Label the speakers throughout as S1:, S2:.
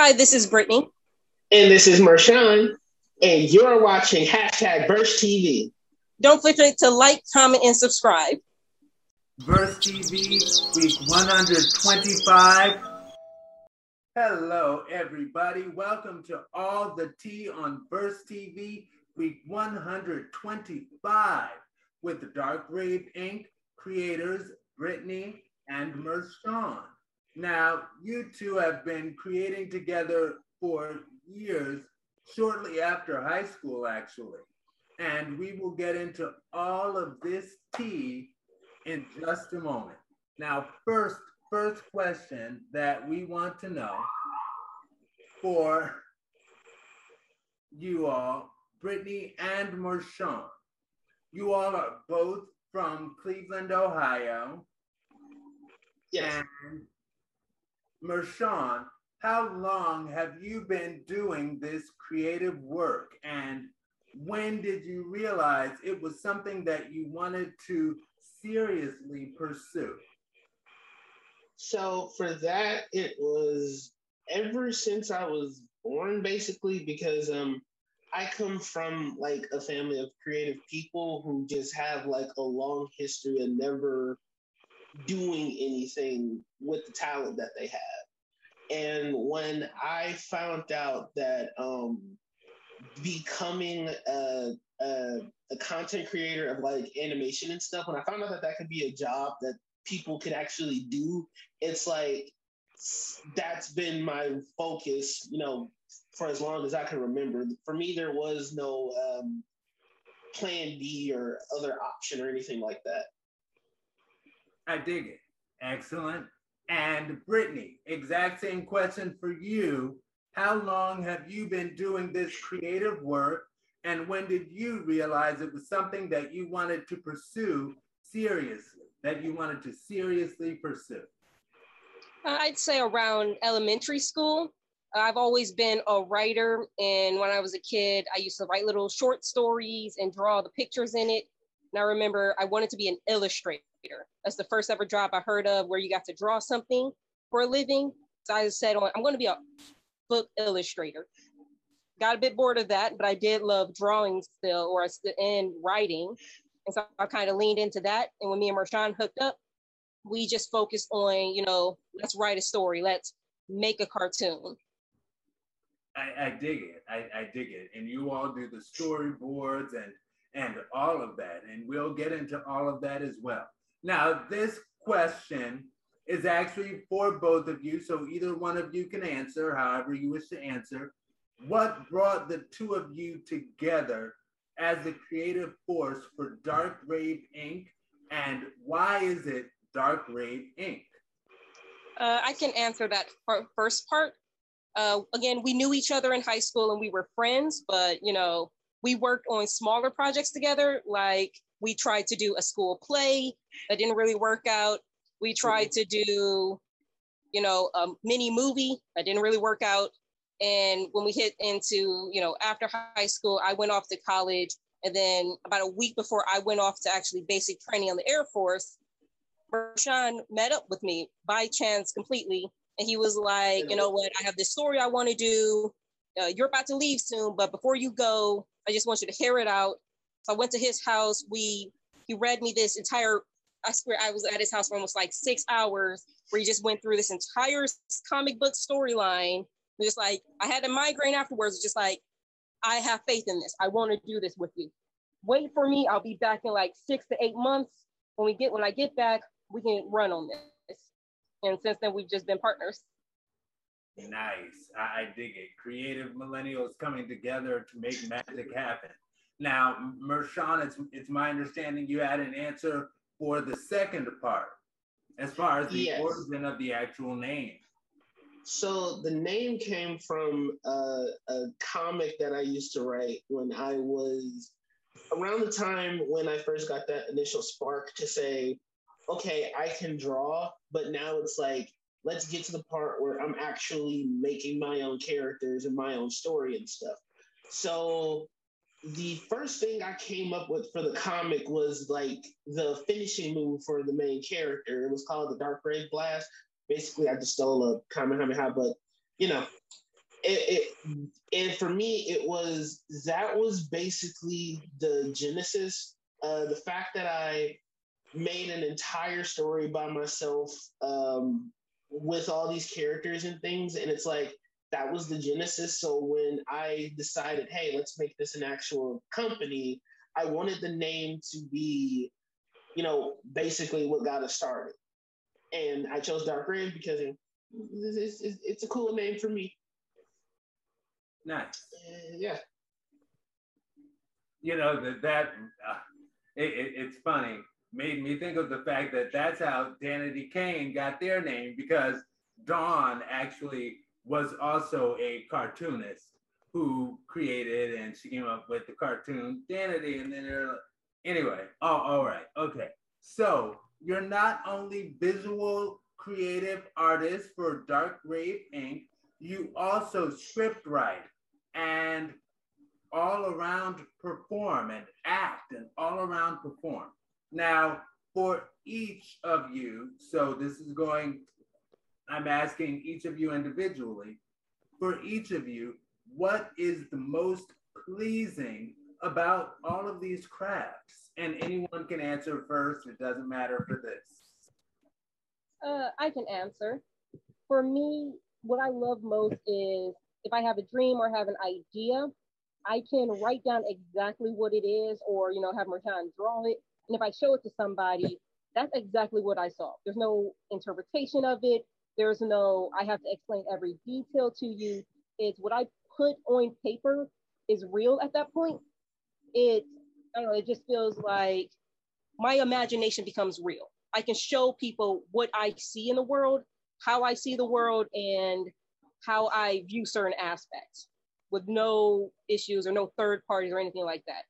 S1: Hi, this is Brittany.
S2: And this is Mershawn. And you're watching hashtag Burst TV.
S1: Don't forget to like, comment, and subscribe.
S3: Burst TV, week 125. Hello, everybody. Welcome to All the Tea on Burst TV, week 125, with the Dark Rave Inc. creators Brittany and Mershawn. Now, you two have been creating together for years, shortly after high school, actually. And we will get into all of this tea in just a moment. Now, first, first question that we want to know for you all, Brittany and Mershawn. You all are both from Cleveland, Ohio.
S2: Yes.
S3: And Mershawn, how long have you been doing this creative work? And when did you realize it was something that you wanted to seriously pursue?
S2: So for that, it was ever since I was born, basically, because um I come from like a family of creative people who just have like a long history of never doing anything with the talent that they have. And when I found out that um, becoming a, a, a content creator of like animation and stuff, when I found out that that could be a job that people could actually do, it's like that's been my focus, you know, for as long as I can remember. For me, there was no um, plan B or other option or anything like that.
S3: I dig it. Excellent. And Brittany, exact same question for you. How long have you been doing this creative work? And when did you realize it was something that you wanted to pursue seriously, that you wanted to seriously pursue?
S1: Uh, I'd say around elementary school. I've always been a writer. And when I was a kid, I used to write little short stories and draw the pictures in it. And I remember I wanted to be an illustrator. That's the first ever job I heard of where you got to draw something for a living. So I said, oh, I'm going to be a book illustrator. Got a bit bored of that, but I did love drawing still, or still and writing, and so I kind of leaned into that. And when me and Mershawn hooked up, we just focused on, you know, let's write a story, let's make a cartoon.
S3: I, I dig it. I, I dig it. And you all do the storyboards and and all of that. And we'll get into all of that as well. Now, this question is actually for both of you. So either one of you can answer, however you wish to answer. What brought the two of you together as the creative force for Dark Rave Inc. And why is it Dark Rave Inc.?
S1: Uh, I can answer that first part. Uh, again, we knew each other in high school and we were friends, but you know, we worked on smaller projects together. Like we tried to do a school play that didn't really work out. We tried to do, you know, a mini movie that didn't really work out. And when we hit into, you know, after high school, I went off to college. And then about a week before I went off to actually basic training on the Air Force, Mershawn met up with me by chance completely. And he was like, you know what, I have this story I want to do. Uh, you're about to leave soon, but before you go, I just want you to hear it out. So I went to his house. We he read me this entire. I swear I was at his house for almost like six hours, where he just went through this entire comic book storyline. Just like I had a migraine afterwards. Just like I have faith in this. I want to do this with you. Wait for me. I'll be back in like six to eight months. When we get when I get back, we can run on this. And since then, we've just been partners.
S3: Nice. I, I dig it. Creative millennials coming together to make magic happen. Now, Mershawn, it's, it's my understanding you had an answer for the second part as far as the yes. origin of the actual name.
S2: So the name came from a, a comic that I used to write when I was around the time when I first got that initial spark to say, okay, I can draw, but now it's like let's get to the part where I'm actually making my own characters and my own story and stuff. So the first thing I came up with for the comic was like the finishing move for the main character. It was called the Dark Rave Blast. Basically, I just stole a Kamehameha, but you know, it, it, and for me, it was that was basically the genesis. Uh, the fact that I made an entire story by myself um, with all these characters and things, and it's like that was the genesis. So when I decided, hey, let's make this an actual company, I wanted the name to be, you know, basically what got us started. And I chose Dark Rave because it's, it's, it's a cool name for me.
S3: Nice.
S2: Uh, yeah.
S3: You know that that uh, it, it, it's funny. Made me think of the fact that that's how Danity Kane got their name because Dawn actually was also a cartoonist who created and she came up with the cartoon Danity, and then they're anyway. Oh, all right, okay. So you're not only visual creative artist for Dark Rave Inc. You also script write and all around perform and act and all around perform. Now, for each of you, so this is going, I'm asking each of you individually, for each of you, what is the most pleasing about all of these crafts? And anyone can answer first, it doesn't matter for this.
S1: Uh, I can answer. For me, what I love most is if I have a dream or have an idea, I can write down exactly what it is or, you know, have Mertan draw it. And if I show it to somebody, that's exactly what I saw. There's no interpretation of it. There's no, I have to explain every detail to you. It's what I put on paper is real at that point. It, I don't know, it just feels like my imagination becomes real. I can show people what I see in the world, how I see the world, and how I view certain aspects with no issues or no third parties or anything like that.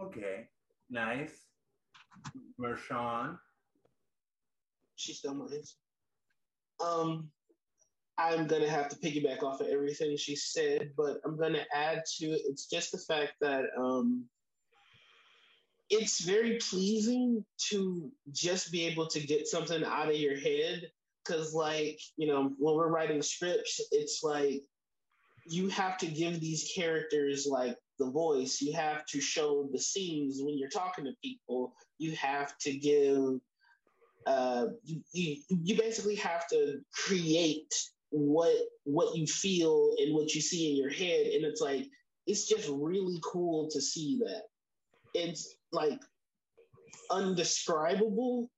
S3: Okay, nice. Mershawn.
S2: She still mine. Um, I'm gonna have to piggyback off of everything she said, but I'm gonna add to it. It's just the fact that um, it's very pleasing to just be able to get something out of your head because like you know when we're writing scripts it's like you have to give these characters like the voice you have to show the scenes when you're talking to people you have to give uh, you, you, you basically have to create what what you feel and what you see in your head and it's like it's just really cool to see that it's like undescribable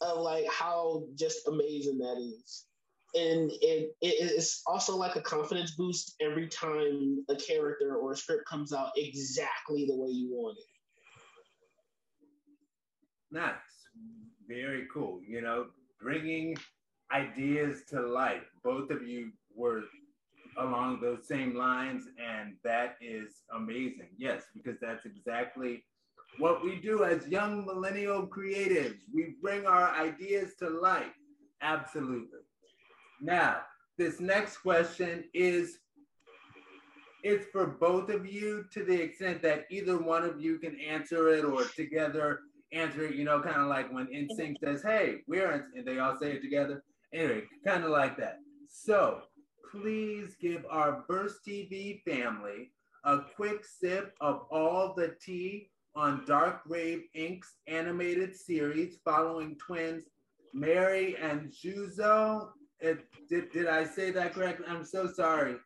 S2: like how just amazing that is. And it, it is also like a confidence boost every time a character or a script comes out exactly the way you want it.
S3: Nice. Very cool. You know, bringing ideas to life. Both of you were along those same lines, and that is amazing. Yes, because that's exactly what we do as young millennial creatives. We bring our ideas to life. Absolutely. Now, this next question is it's for both of you to the extent that either one of you can answer it or together answer it, you know, kind of like when NSYNC says, hey, we're in, and they all say it together. Anyway, kind of like that. So please give our Burst TV family a quick sip of all the tea on Dark Rave Inc.'s animated series following twins Mary and Juzo. It, did, did I say that correctly? I'm so sorry.
S1: Oh,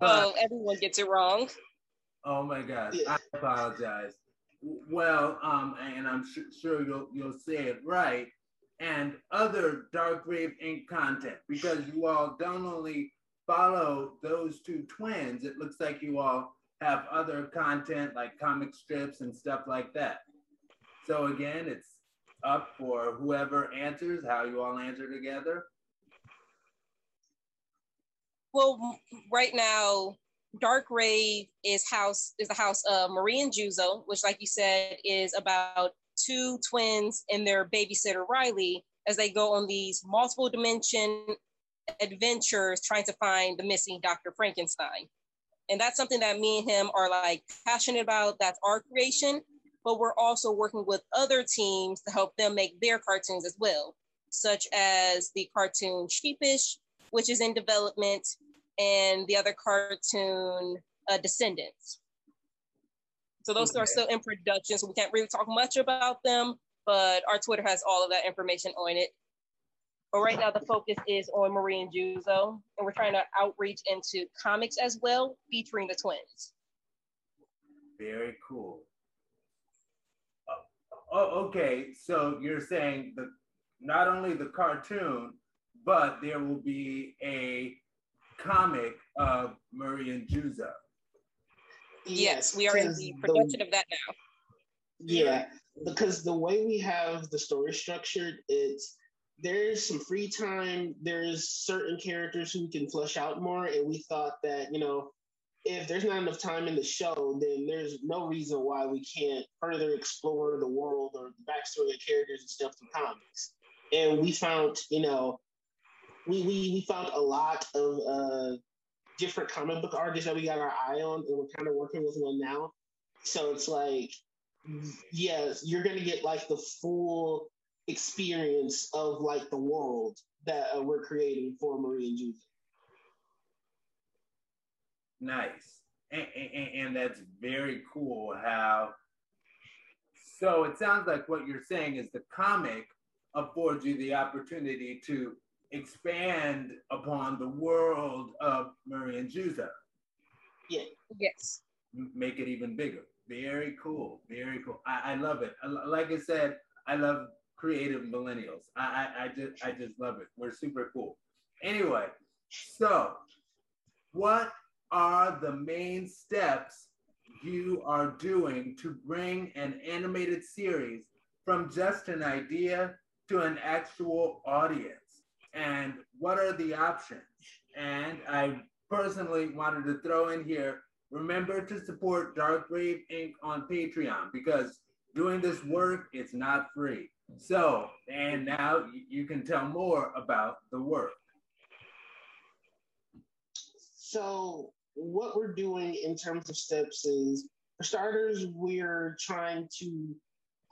S1: but, oh, everyone gets it wrong.
S3: Oh my God, I apologize. Well, um, and I'm sure you'll you'll say it right. And other Dark Rave Inc content because you all don't only follow those two twins. It looks like you all have other content like comic strips and stuff like that. So again, it's up for whoever answers, how you all answer together.
S1: Well, right now, Dark Rave is house is the house of Marie and Juzo, which, like you said, is about two twins and their babysitter Riley as they go on these multiple dimension adventures trying to find the missing Dr. Frankenstein. And that's something that me and him are like passionate about. That's our creation. But we're also working with other teams to help them make their cartoons as well, such as the cartoon Sheepish, which is in development, and the other cartoon, uh, Descendants. So those okay. are still in production, so we can't really talk much about them, but our Twitter has all of that information on it. But right now, the focus is on Marie and Juzo, and we're trying to outreach into comics as well, featuring the twins.
S3: Very cool. Oh, oh okay. So you're saying that not only the cartoon, but there will be a comic of Murray and Juzo.
S1: Yes, we are in the production the, of that now.
S2: Yeah, because the way we have the story structured, it's there's some free time. There's certain characters who can flesh out more, and we thought that you know if there's not enough time in the show, then there's no reason why we can't further explore the world or the backstory of characters and stuff through comics. And we found, you know, we we, we found a lot of uh, different comic book artists that we got our eye on, and we're kind of working with one now. So it's like, yes, you're gonna get like the full experience of like the world that uh, we're creating for Marie and Juzo.
S3: Nice. And, and, and, that's very cool how so it sounds like what you're saying is the comic affords you the opportunity to expand upon the world of Marie and Juzo.
S2: Yeah.
S1: Yes.
S3: Make it even bigger. Very cool. Very cool. I, I love it. Like I said, I love creative millennials. I, I, I just I just love it. We're super cool. Anyway, so what are the main steps you are doing to bring an animated series from just an idea to an actual audience? And what are the options? And I personally wanted to throw in here remember to support Dark Rave Inc. on Patreon because doing this work, it's not free. So, and now you can tell more about the work.
S2: So, what we're doing in terms of steps is, for starters, we're trying to,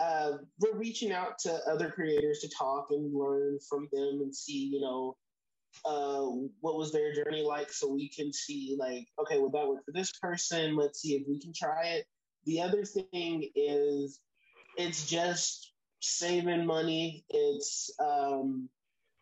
S2: uh, we're reaching out to other creators to talk and learn from them and see, you know, uh, what was their journey like so we can see, like, okay, well, that worked for this person. Let's see if we can try it. The other thing is, it's just saving money. It's um,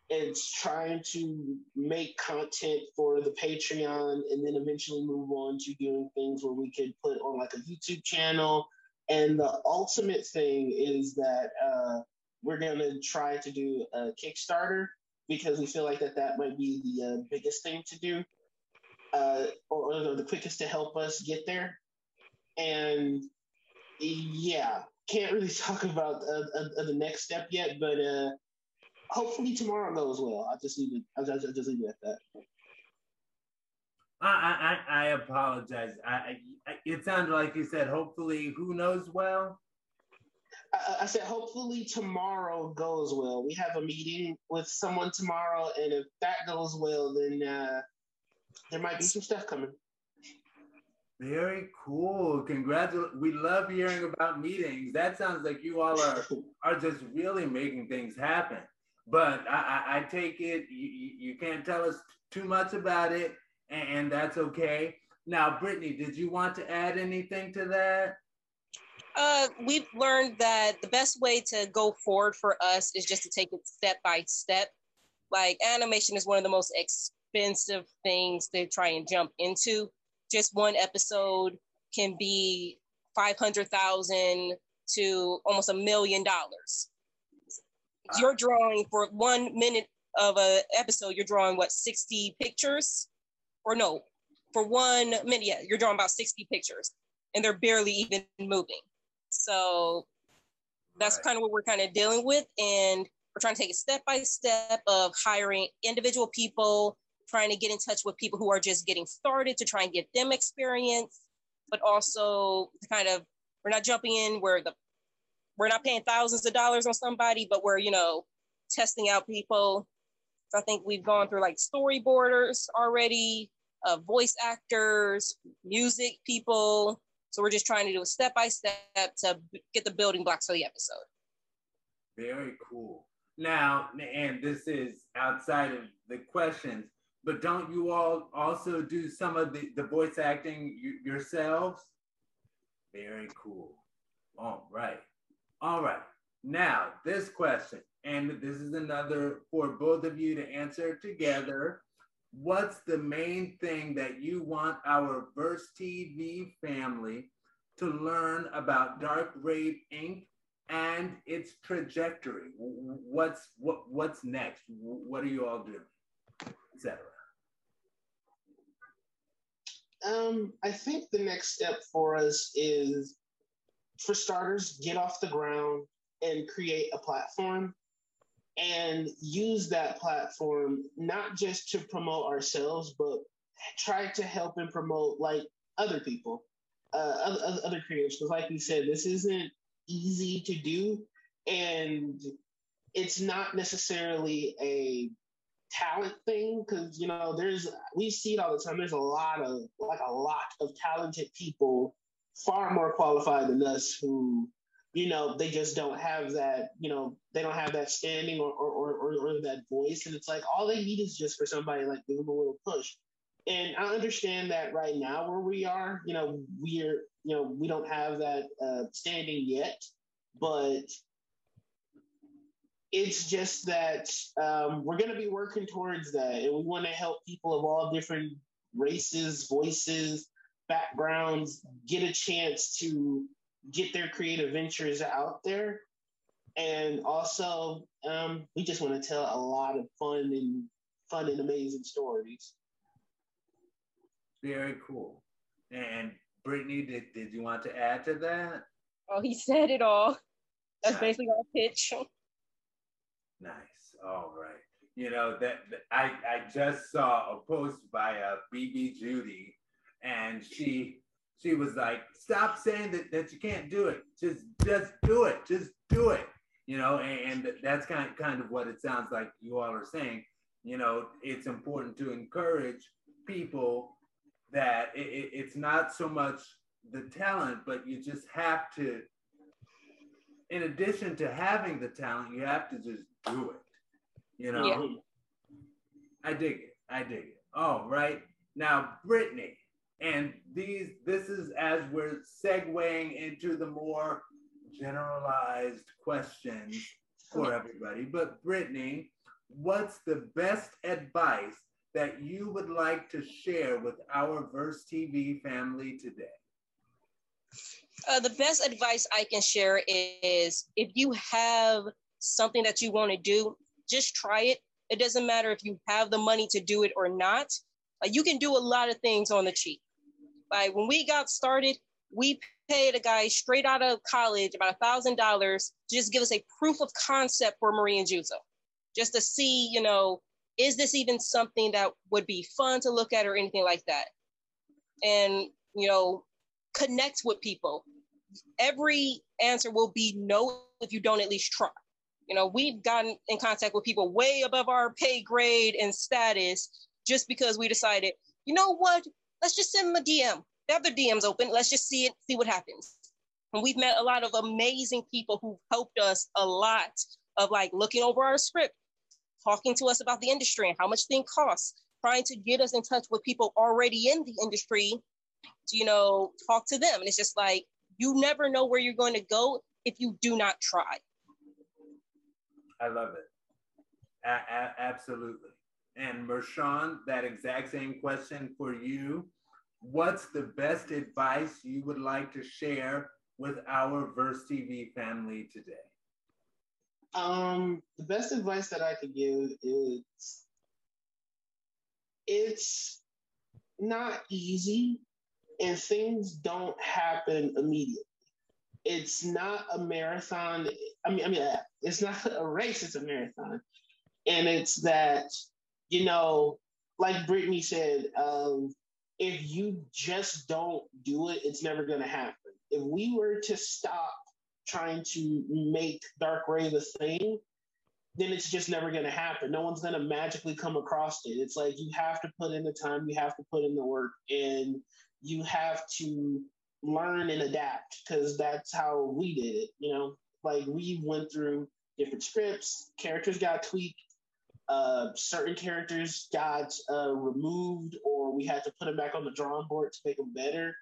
S2: it's trying to make content for the Patreon, and then eventually move on to doing things where we could put on like a YouTube channel. And the ultimate thing is that uh, we're gonna try to do a Kickstarter because we feel like that that might be the uh, biggest thing to do, uh, or, the quickest to help us get there. And yeah, can't really talk about uh, uh, the next step yet, but uh, hopefully tomorrow goes well. I just leave it. I just, I just leave it at that.
S3: I, I, I apologize. I, I, it sounded like you said, hopefully, who knows well?
S2: I, I, said, hopefully tomorrow goes well. We have a meeting with someone tomorrow, and if that goes well, then uh, there might be some stuff coming.
S3: Very cool. Congratulations. We love hearing about meetings. That sounds like you all are, are just really making things happen. But I, I, I take it you, you can't tell us too much about it, and that's okay. Now, Brittany, did you want to add anything to that?
S1: Uh, we've learned that the best way to go forward for us is just to take it step by step. Like animation is one of the most expensive things to try and jump into just one episode can be 500,000 to almost a million dollars. You're drawing for one minute of a episode, you're drawing what, 60 pictures? Or no, for one minute, yeah, you're drawing about 60 pictures and they're barely even moving. So that's right. kind of what we're kind of dealing with. And we're trying to take a step by step of hiring individual people trying to get in touch with people who are just getting started to try and get them experience, but also kind of we're not jumping in where the we're not paying thousands of dollars on somebody, but we're you know testing out people. So I think we've gone through like storyboarders already, uh, voice actors, music people. So we're just trying to do a step by step to get the building blocks for the episode.
S3: Very cool. Now, and this is outside of the questions, but don't you all also do some of the, the voice acting yourselves? Very cool. All right. All right. Now, this question, and this is another for both of you to answer together. What's the main thing that you want our Verse TV family to learn about Dark Rave Inc. and its trajectory? What's what what's next? What are you all doing? Etc.
S2: Um, I think the next step for us is, for starters, get off the ground and create a platform and use that platform not just to promote ourselves, but try to help and promote like other people, uh, other, other creators. Because, like we said, this isn't easy to do, and it's not necessarily a talent thing because you know there's we see it all the time there's a lot of like a lot of talented people far more qualified than us who you know they just don't have that you know they don't have that standing or or, or, or that voice. And it's like all they need is just for somebody like give them a little push. And i understand that right now where we are you know we're you know we don't have that uh, standing yet but it's just that um, we're going to be working towards that. And we want to help people of all different races voices backgrounds get a chance to get their creative ventures out there. And also um, we just want to tell a lot of fun and fun and amazing stories.
S3: Very cool. And brittany did, did you want to add to that?
S1: Oh he said it all. That's basically our pitch.
S3: Nice. All right. You know that, that I I just saw a post by uh, BB Judy, and she she was like, "Stop saying that that you can't do it. Just just do it. Just do it." You know, and, and that's kind kind of what it sounds like you all are saying. You know, it's important to encourage people that it, it, it's not so much the talent, but you just have to in addition to having the talent, you have to just do it. You know, yeah. I dig it. I dig it. All right. Now, Brittany, and these this is as we're segueing into the more generalized questions for everybody. But Brittany, what's the best advice that you would like to share with our Verse TV family today?
S1: Uh, the best advice I can share is if you have something that you want to do, just try it. It doesn't matter if you have the money to do it or not. Uh, you can do a lot of things on the cheap. Like when we got started, we paid a guy straight out of college about a thousand dollars to just give us a proof of concept for Marie and Juzo, just to see, you know, is this even something that would be fun to look at or anything like that? And you know, connect with people. Every answer will be no if you don't at least try. You know, we've gotten in contact with people way above our pay grade and status just because we decided, you know what? Let's just send them a DM. They have their DMs open. Let's just see it, see what happens. And we've met a lot of amazing people who've helped us a lot of like looking over our script, talking to us about the industry and how much things cost, trying to get us in touch with people already in the industry to, you know, talk to them. And it's just like, you never know where you're going to go if you do not try.
S3: I love it. A- a- absolutely. And Mershawn, that exact same question for you. What's the best advice you would like to share with our Verse TV family today?
S2: Um, the best advice that I could give is it's not easy and things don't happen immediately. It's not a marathon. I mean, I mean, it's not a race. It's a marathon, and it's that you know, like Brittany said, um, if you just don't do it, it's never going to happen. If we were to stop trying to make Dark Rave a thing, then it's just never going to happen. No one's going to magically come across it. It's like you have to put in the time, you have to put in the work, and you have to learn and adapt because that's how we did it. You know, like we went through different scripts, characters got tweaked, uh, certain characters got uh, removed or we had to put them back on the drawing board to make them better.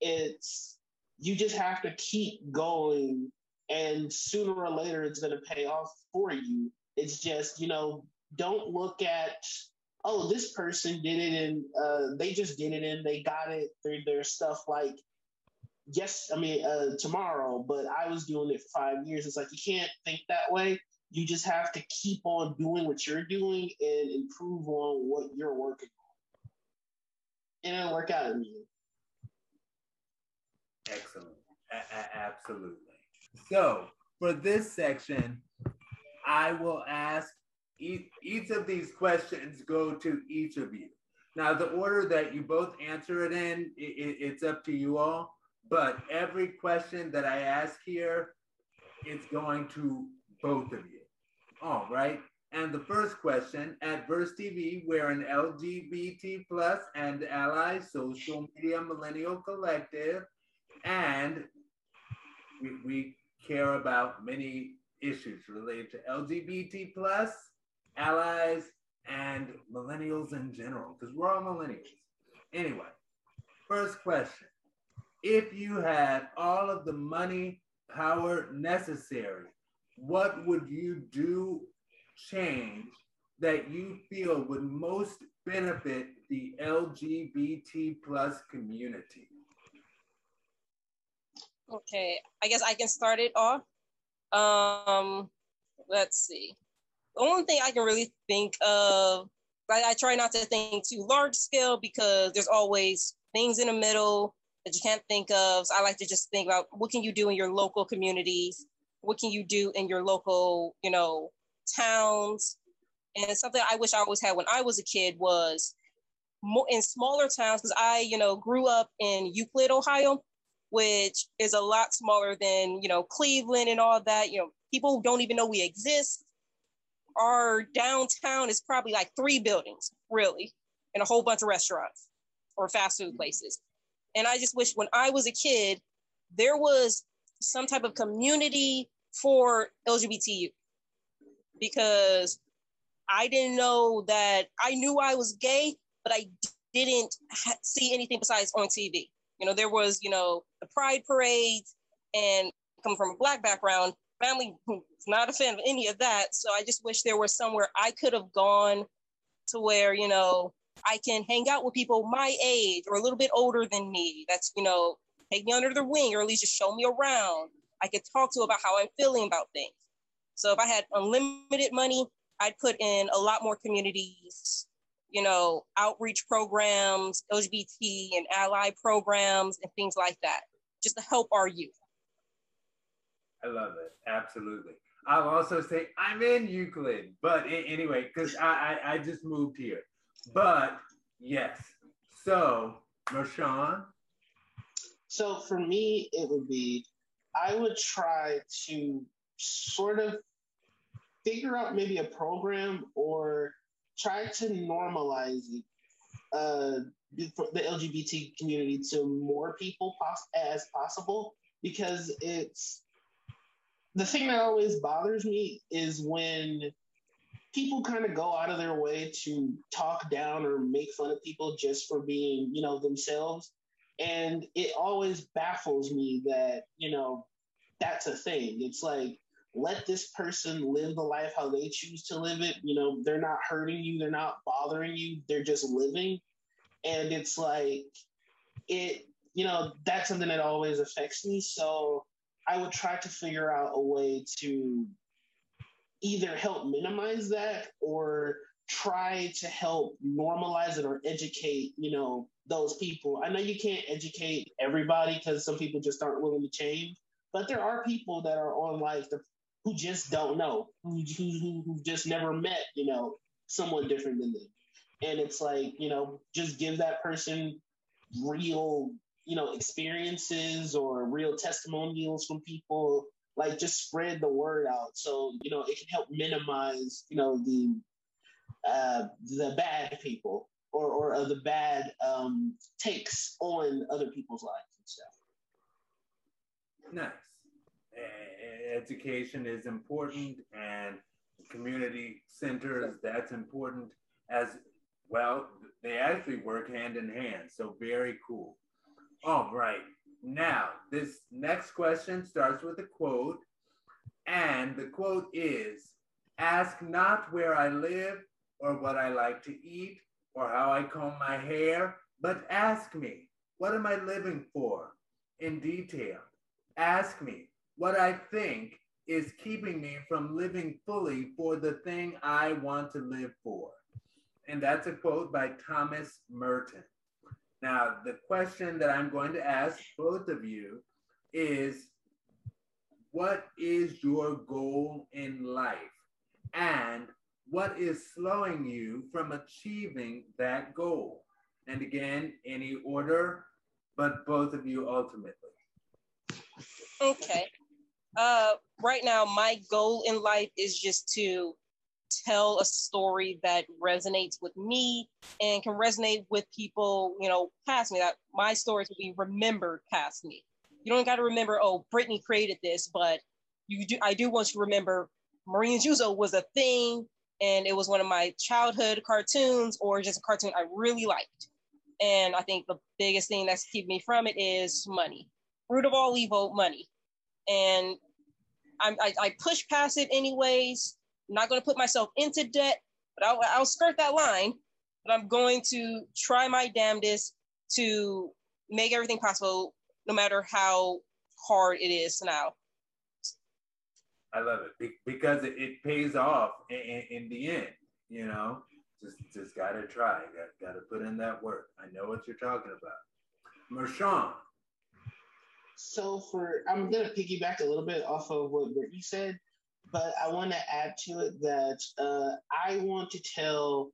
S2: It's you just have to keep going, and sooner or later it's going to pay off for you. It's just you know don't look at oh this person did it and uh, they just did it and they got it. through their stuff like yes, I mean uh, tomorrow, but I was doing it for five years. It's like you can't think that way you just have to keep on doing what you're doing and improve on what you're working on. And it'll work out in end.
S3: Excellent. A- absolutely. So for this section, I will ask each, each of these questions go to each of you. Now, the order that you both answer it in, it, it's up to you all. But every question that I ask here, it's going to both of you. All right. And the first question Adverse TV, we're an LGBT plus and ally social media millennial collective, and we, we care about many issues related to LGBT plus, allies, and millennials in general, because we're all millennials. Anyway, first question. If you had all of the money, power necessary what would you do change that you feel would most benefit the LGBT plus community?
S1: Okay, I guess I can start it off. Um, let's see. The only thing I can really think of, like I try not to think too large scale because there's always things in the middle that you can't think of. So I like to just think about what can you do in your local communities what can you do in your local, you know, towns? And something I wish I always had when I was a kid was more in smaller towns because I, you know, grew up in Euclid, Ohio, which is a lot smaller than, you know, Cleveland and all that. You know, people don't even know we exist. Our downtown is probably like three buildings, really, and a whole bunch of restaurants or fast food places. And I just wish when I was a kid, there was some type of community for LGBT because I didn't know that I knew I was gay, but I didn't ha- see anything besides on TV. You know, there was, you know, the pride parades and coming from a black background, family who's not a fan of any of that. So I just wish there was somewhere I could have gone to where, you know, I can hang out with people my age or a little bit older than me. That's, you know, take me under their wing or at least just show me around. I could talk to about how I'm feeling about things. So if I had unlimited money, I'd put in a lot more communities, you know, outreach programs, LGBT and ally programs, and things like that, just to help our youth.
S3: I love it. Absolutely. I'll also say I'm in Euclid, but anyway, because I, I, I just moved here. But yes. So, Marshawn.
S2: So for me, it would be I would try to sort of figure out maybe a program or try to normalize uh, the LGBT community to more people pos- as possible because it's the thing that always bothers me is when people kind of go out of their way to talk down or make fun of people just for being you know themselves and it always baffles me that, you know, that's a thing. It's like, let this person live the life how they choose to live it. You know, they're not hurting you, they're not bothering you, they're just living. And it's like, it, you know, that's something that always affects me. So I would try to figure out a way to either help minimize that or try to help normalize it or educate, you know, those people. I know you can't educate everybody because some people just aren't willing to change, but there are people that are on life who just don't know, who, who, who just never met, you know, someone different than them. And it's like, you know, just give that person real, you know, experiences or real testimonials from people. Like just spread the word out. So, you know, it can help minimize, you know, the uh, the bad people or, or uh, the bad um, takes on other people's lives and stuff.
S3: Nice. education is important, and community centers, that's important as well. They actually work hand in hand. So very cool. All right. Now, this next question starts with a quote. And the quote is Ask not where I live or what I like to eat or how I comb my hair, but ask me, what am I living for in detail? Ask me what I think is keeping me from living fully for the thing I want to live for. And that's a quote by Thomas Merton. Now, the question that I'm going to ask both of you is what is your goal in life? And what is slowing you from achieving that goal? And again, any order, but both of you ultimately.
S1: Okay. Uh, right now, my goal in life is just to tell a story that resonates with me and can resonate with people, you know, past me. That my stories will be remembered past me. You don't got to remember, oh, Brittany created this, but you do. I do want you to remember, Marie and Juzo was a thing, and it was one of my childhood cartoons, or just a cartoon I really liked. And I think the biggest thing that's keeping me from it is money. Root of all evil, money. And I'm, I, I push past it anyways. I'm not going to put myself into debt, but I'll, I'll skirt that line. But I'm going to try my damnedest to make everything possible, no matter how hard it is now.
S3: I love it because it, pays off in, in, the end. You know, just just gotta try. Got gotta put in that work. I know what you're talking about. Marshawn.
S2: So for I'm gonna piggyback a little bit off of what Brittany said, but I want to add to it that uh, I want to tell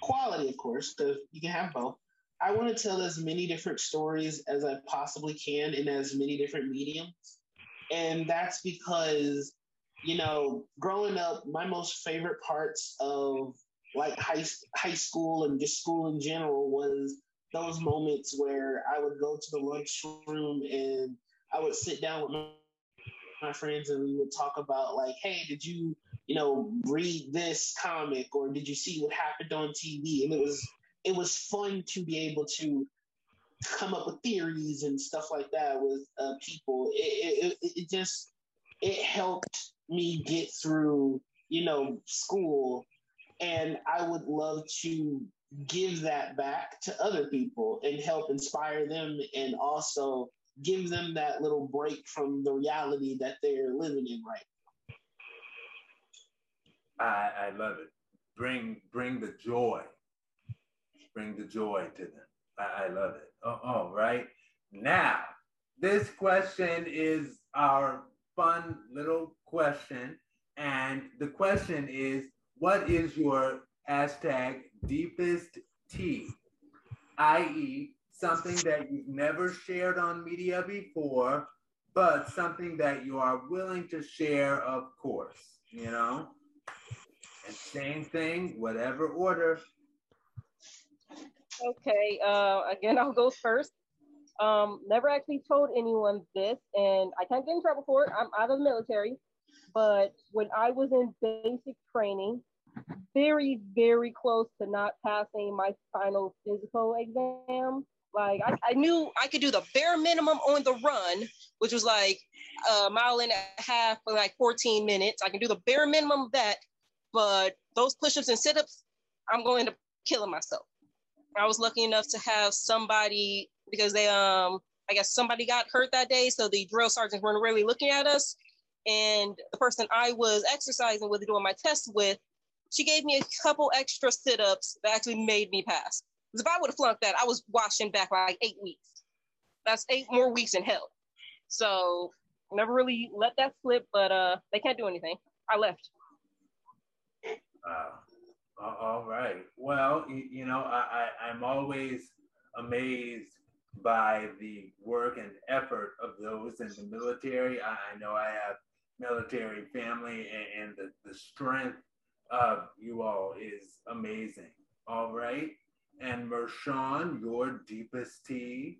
S2: quality, of course, because you can have both. I want to tell as many different stories as I possibly can in as many different mediums. And that's because you know, growing up, my most favorite parts of like high high school and just school in general was those moments where I would go to the lunchroom and I would sit down with my, my friends and we would talk about like, hey, did you, you know, read this comic or did you see what happened on TV? And it was it was fun to be able to come up with theories and stuff like that with uh, people. It, it, it just it helped me get through, you know, school. And I would love to give that back to other people and help inspire them and also give them that little break from the reality that they're living in right
S3: now. I, I love it. Bring bring the joy. Bring the joy to them. I, I love it. Oh, oh, right. Now, this question is our fun little question. And the question is what is your hashtag deepest tea? i.e., something that you've never shared on media before, but something that you are willing to share, of course, you know? And same thing, whatever order.
S1: Okay, uh, again, I'll go first. Um, never actually told anyone this, and I can't get in trouble for it. I'm out of the military. But when I was in basic training, very, very close to not passing my final physical exam. Like I, I knew I could do the bare minimum on the run, which was like a mile and a half for like 14 minutes. I can do the bare minimum of that, but those push-ups and sit-ups, I'm going to killing myself. I was lucky enough to have somebody because they um I guess somebody got hurt that day, so the drill sergeants weren't really looking at us. And the person I was exercising with, doing my test with, she gave me a couple extra sit ups that actually made me pass. Because if I would have flunked that, I was washing back like eight weeks. That's eight more weeks in hell. So never really let that slip, but uh, they can't do anything. I left.
S3: Uh, all right. Well, you, know, I, I, I'm always amazed by the work and effort of those in the military. I know I have military family and, and the, the strength of you all is amazing. All right. And Marshawn, your deepest tea.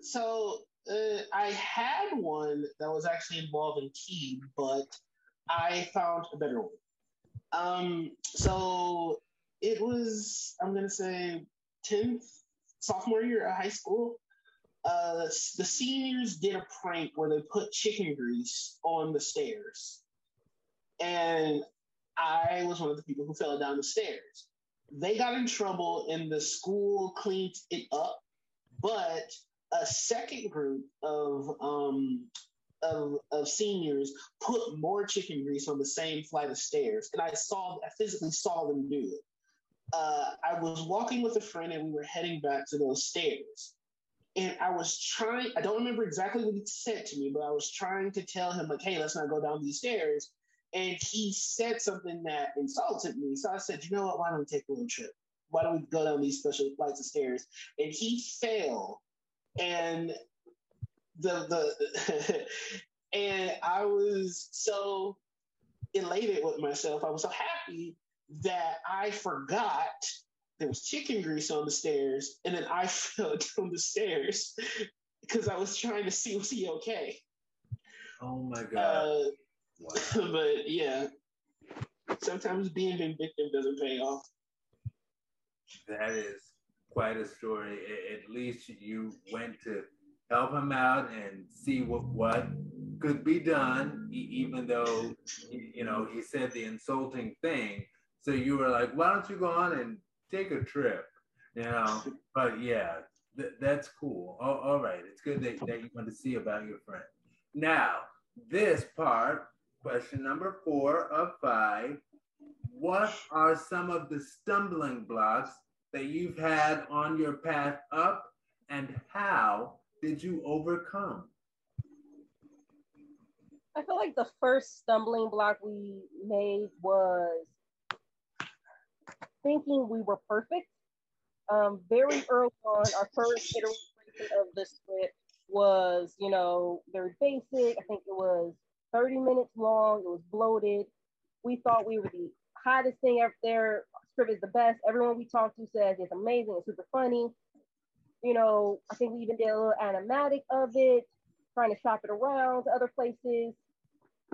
S2: So uh, I had one that was actually involving tea, but I found a better one. Um, so it was, I'm gonna say, tenth sophomore year of high school. Uh, the seniors did a prank where they put chicken grease on the stairs, and I was one of the people who fell down the stairs. They got in trouble, and the school cleaned it up. But a second group of um, of, of seniors put more chicken grease on the same flight of stairs, and I saw, I physically saw them do it. Uh, I was walking with a friend, and we were heading back to those stairs. And I was trying, I don't remember exactly what he said to me, but I was trying to tell him, like, hey, let's not go down these stairs. And he said something that insulted me. So I said, you know what? Why don't we take a little trip? Why don't we go down these special flights of stairs? And he fell. And the the and I was so elated with myself. I was so happy that I forgot there was chicken grease on the stairs, and then I fell down the stairs because I was trying to see was he okay.
S3: Oh my god! Uh,
S2: wow. but yeah, sometimes being vindictive doesn't pay off.
S3: That is quite a story. At least you went to help him out and see what what could be done, even though you know he said the insulting thing. So you were like, why don't you go on and take a trip? You know, but yeah, th- that's cool. Oh, all right, it's good that, that you want to see about your friend. Now, this part, question number four of five. What are some of the stumbling blocks that you've had on your path up, and how did you overcome?
S1: I feel like the first stumbling block we made was thinking we were perfect. Um, very early on, our first iteration of the script was, you know, very basic. I think it was 30 minutes long. It was bloated. We thought we were the hottest thing out there. Script is the best. Everyone we talked to says it's amazing. It's super funny you know, I think we even did a little animatic of it, trying to shop it around to other places.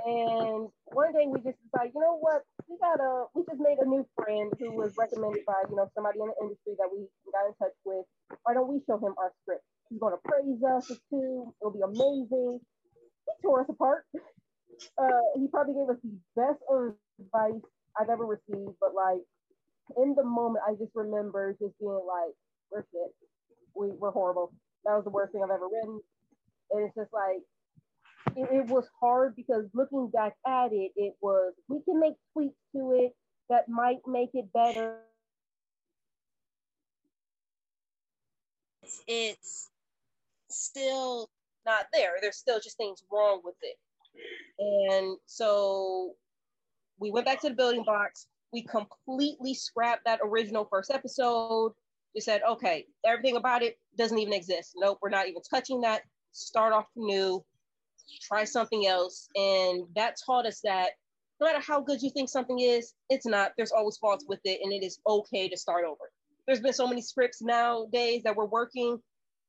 S1: And one day we just decided, you know what, we got a, we just made a new friend who was recommended by, you know, somebody in the industry that we got in touch with. Why don't we show him our script? He's gonna praise us too. It'll be amazing. He tore us apart. Uh, he probably gave us the best advice I've ever received, but like in the moment, I just remember just being like, we're shit we were horrible. That was the worst thing I've ever written. And it's just like it, it was hard because looking back at it, it was we can make tweaks to it that might make it better. It's still not there. There's still just things wrong with it. And so we went back to the building box. We completely scrapped that original first episode. We said, okay, everything about it doesn't even exist. Nope, we're not even touching that. Start off new, try something else. And that taught us that no matter how good you think something is, it's not. There's always faults with it, and it is okay to start over. There's been so many scripts nowadays that we're working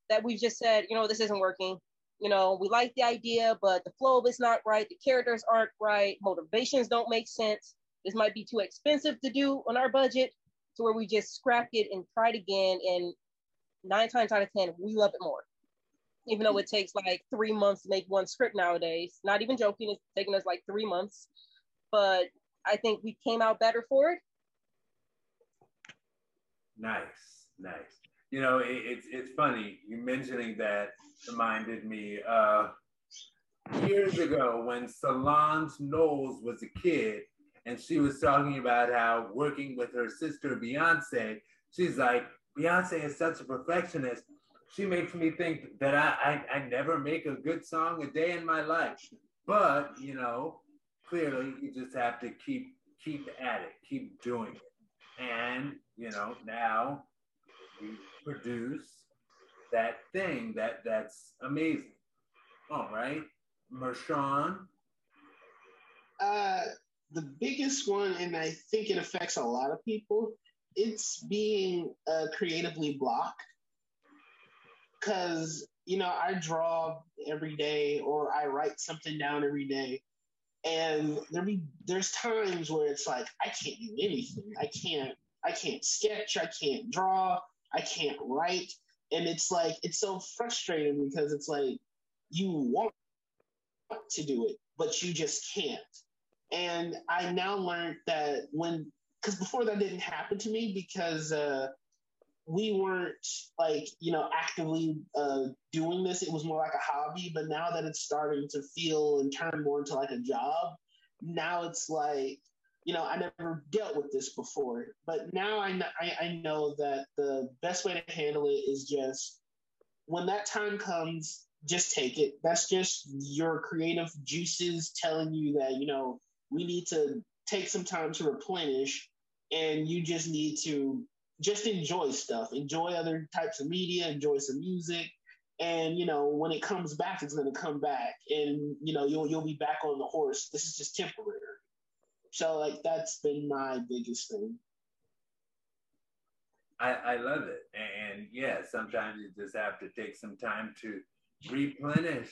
S1: that we've just said, you know, this isn't working. You know, we like the idea, but the flow is not right. The characters aren't right. Motivations don't make sense. This might be too expensive to do on our budget to where we just scrapped it and tried again. And nine times out of 10, we love it more. Even though it takes like three months to make one script nowadays. Not even joking, it's taking us like three months. But I think we came out better for it.
S3: Nice, nice. You know, it, it's it's funny you mentioning that reminded me uh years ago when Solange Knowles was a kid and she was talking about how working with her sister Beyonce, she's like, Beyonce is such a perfectionist. She makes me think that I, I, I never make a good song a day in my life. But, you know, clearly you just have to keep keep at it, keep doing it. And, you know, now you produce that thing that that's amazing. All right. Mershawn.
S2: Uh the biggest one, and I think it affects a lot of people, it's being uh, creatively blocked. Because, you know, I draw every day or I write something down every day. And there be there's times where it's like I can't do anything. I can't I can't sketch, I can't draw, I can't write. And it's like it's so frustrating because it's like you want to do it, but you just can't. And I now learned that when because before that didn't happen to me because uh, we weren't like you know actively uh, doing this. It was more like a hobby but now that it's starting to feel and turn more into like a job now it's like you know i never dealt with this before. But now I, I, I know that the best way to handle it is just when that time comes just take it. That's just your creative juices telling you that you know we need to take some time to replenish and you just need to just enjoy stuff, enjoy other types of media, enjoy some music. And you know, when it comes back, it's gonna come back. And you know, you'll you'll be back on the horse. This is just temporary. So like that's been my biggest thing.
S3: I, I love it. And yeah, sometimes you just have to take some time to replenish,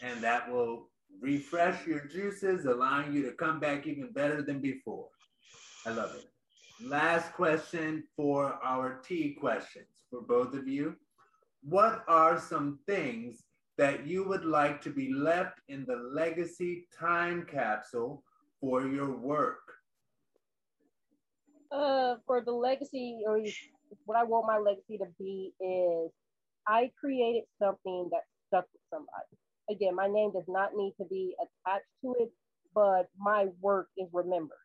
S3: and that will refresh your juices, allowing you to come back even better than before. I love it. Last question for our T questions for both of you. What are some things that you would like to be left in the legacy time capsule for your work?
S1: Uh, for the legacy, or what I want my legacy to be is I created something that stuck with somebody. Again, my name does not need to be attached to it, but my work is remembered.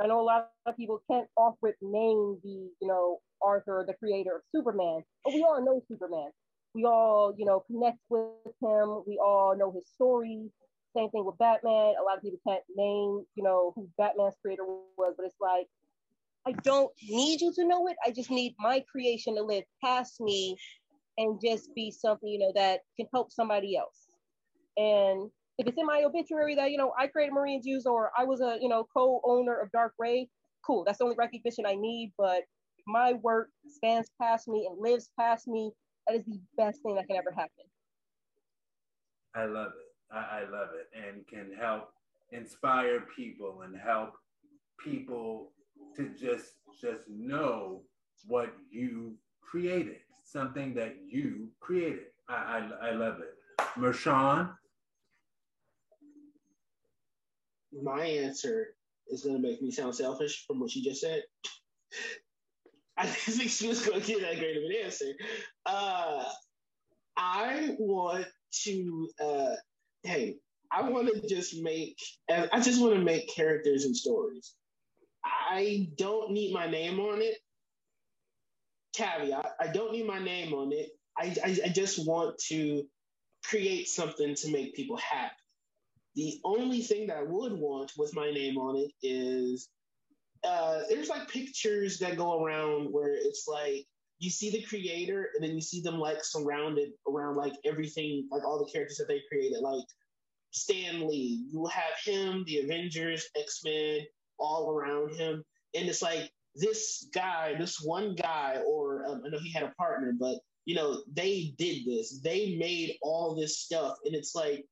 S1: I know a lot of people can't off rip name the, you know, Arthur, the creator of Superman, but we all know Superman. We all, you know, connect with him. We all know his story. Same thing with Batman. A lot of people can't name, you know, who Batman's creator was, but it's like, I don't need you to know it. I just need my creation to live past me and just be something, you know, that can help somebody else. And if it's in my obituary that you know I created Marie and Juzo or I was a you know co-owner of Dark Rave, cool. That's the only recognition I need. But my work stands past me and lives past me. That is the best thing that can ever happen.
S3: I love it. I, I love it, and can help inspire people and help people to just just know what you created, something that you created. I, I, I love it. Mershawn,
S2: my answer is going to make me sound selfish from what you just said. I didn't think she was going to get that great of an answer. Uh, I want to, uh, hey, I want to just make, I just want to make characters and stories. I don't need my name on it. Caveat, I don't need my name on it. I, I, I just want to create something to make people happy. The only thing that I would want with my name on it is uh, there's like pictures that go around where it's like you see the creator and then you see them like surrounded around like everything, like all the characters that they created, like Stan Lee. You have him, the Avengers, X Men, all around him, and it's like this guy, this one guy, or um, I know he had a partner, but you know they did this. They made all this stuff, and it's like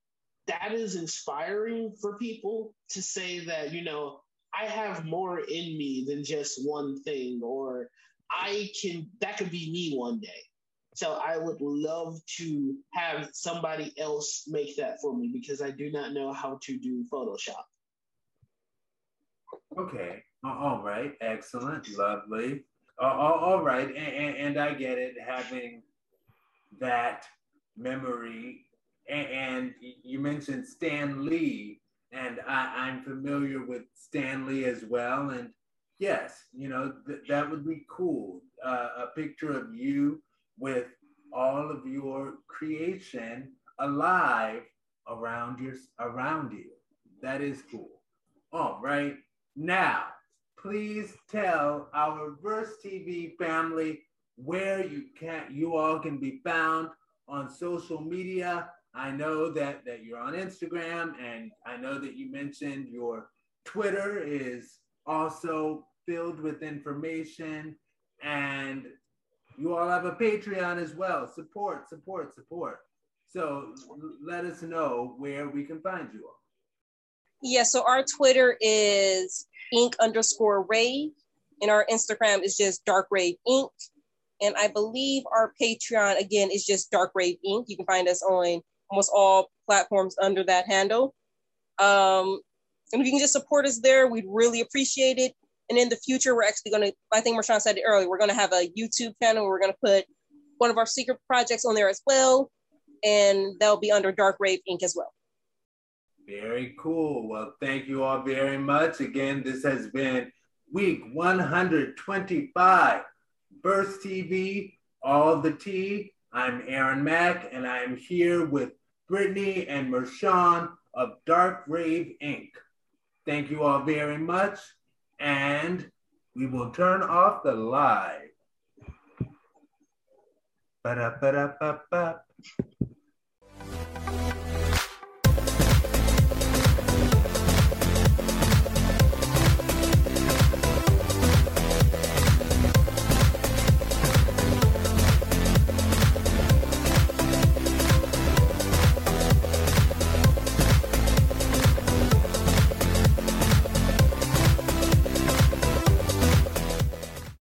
S2: that is inspiring for people to say that, you know, I have more in me than just one thing, or I can, that could be me one day. So I would love to have somebody else make that for me because I do not know how to do Photoshop.
S3: Okay. All right. Excellent. Lovely. Uh, all right. And, and, and I get it. Having that memory and, you mentioned Stan Lee, and I, am familiar with Stan Lee as well. And yes, you know th- that would be cool. Uh, a picture of you with all of your creation alive around your around you. That is cool. All right, now please tell our Verse TV family where you can you all can be found on social media I know that that you're on Instagram, and I know that you mentioned your Twitter is also filled with information, and you all have a Patreon as well. Support, support, support. So let us know where we can find you all.
S1: Yeah, so our Twitter is ink underscore rave, and our Instagram is just Dark Rave Inc. And I believe our Patreon again is just Dark Rave Inc. You can find us on almost all platforms under that handle. Um, and if you can just support us there, we'd really appreciate it. And in the future, we're actually going to, I think Mershawn said it earlier, we're going to have a YouTube channel. We're going to put one of our secret projects on there as well. And that'll be under Dark Rave Inc. as well.
S3: Very cool. Well, thank you all very much. Again, this has been week 125, Verse TV, All the Tea. I'm Aaron Mack, and I'm here with Brittany and Mershawn of Dark Rave Inc. Thank you all very much, and we will turn off the live. Ba-da-ba-da-ba-ba.